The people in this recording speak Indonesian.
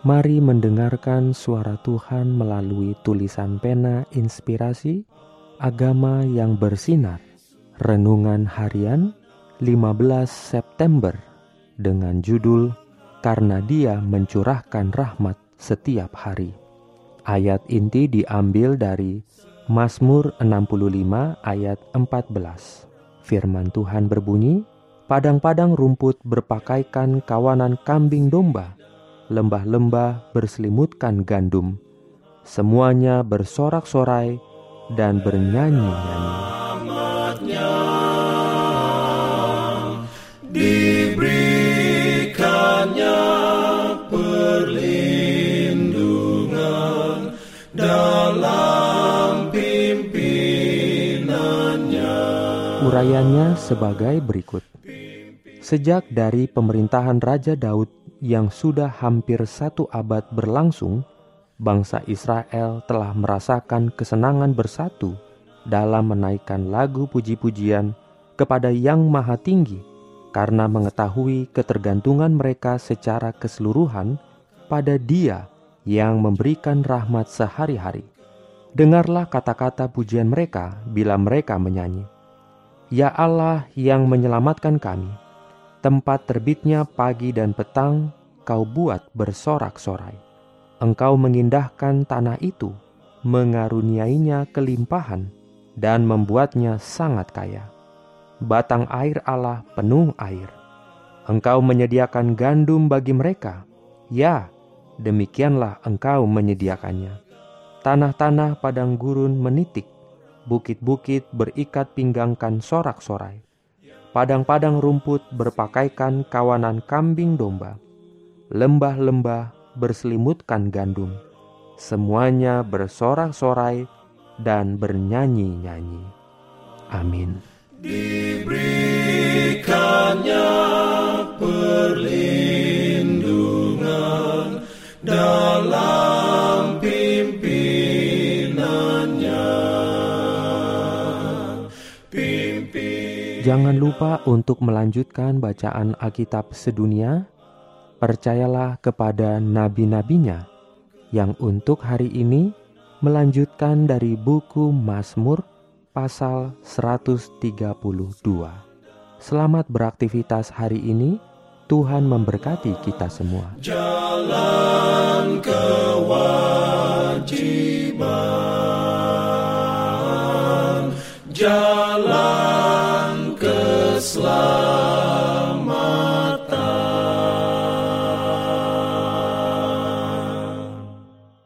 Mari mendengarkan suara Tuhan melalui tulisan pena inspirasi agama yang bersinar. Renungan harian 15 September dengan judul Karena Dia mencurahkan rahmat setiap hari. Ayat inti diambil dari Mazmur 65 ayat 14. Firman Tuhan berbunyi, Padang-padang rumput berpakaikan kawanan kambing domba lembah-lembah berselimutkan gandum. Semuanya bersorak-sorai dan bernyanyi-nyanyi. Diberikannya perlindungan dalam pimpinannya. Urayanya sebagai berikut. Sejak dari pemerintahan Raja Daud yang sudah hampir satu abad berlangsung, bangsa Israel telah merasakan kesenangan bersatu dalam menaikkan lagu puji-pujian kepada Yang Maha Tinggi karena mengetahui ketergantungan mereka secara keseluruhan pada Dia yang memberikan rahmat sehari-hari. Dengarlah kata-kata pujian mereka bila mereka menyanyi. Ya Allah yang menyelamatkan kami, Tempat terbitnya pagi dan petang kau buat bersorak-sorai. Engkau mengindahkan tanah itu, mengaruniainya kelimpahan, dan membuatnya sangat kaya. Batang air Allah penuh air. Engkau menyediakan gandum bagi mereka. Ya, demikianlah engkau menyediakannya. Tanah-tanah padang gurun menitik, bukit-bukit berikat pinggangkan sorak-sorai Padang-padang rumput berpakaikan kawanan kambing domba. Lembah-lembah berselimutkan gandum. Semuanya bersorak-sorai dan bernyanyi-nyanyi. Amin. Diberikannya perlindungan dalam Jangan lupa untuk melanjutkan bacaan Alkitab sedunia. Percayalah kepada nabi-nabinya yang untuk hari ini melanjutkan dari buku Mazmur pasal 132. Selamat beraktivitas hari ini. Tuhan memberkati kita semua. Jalan kewajiban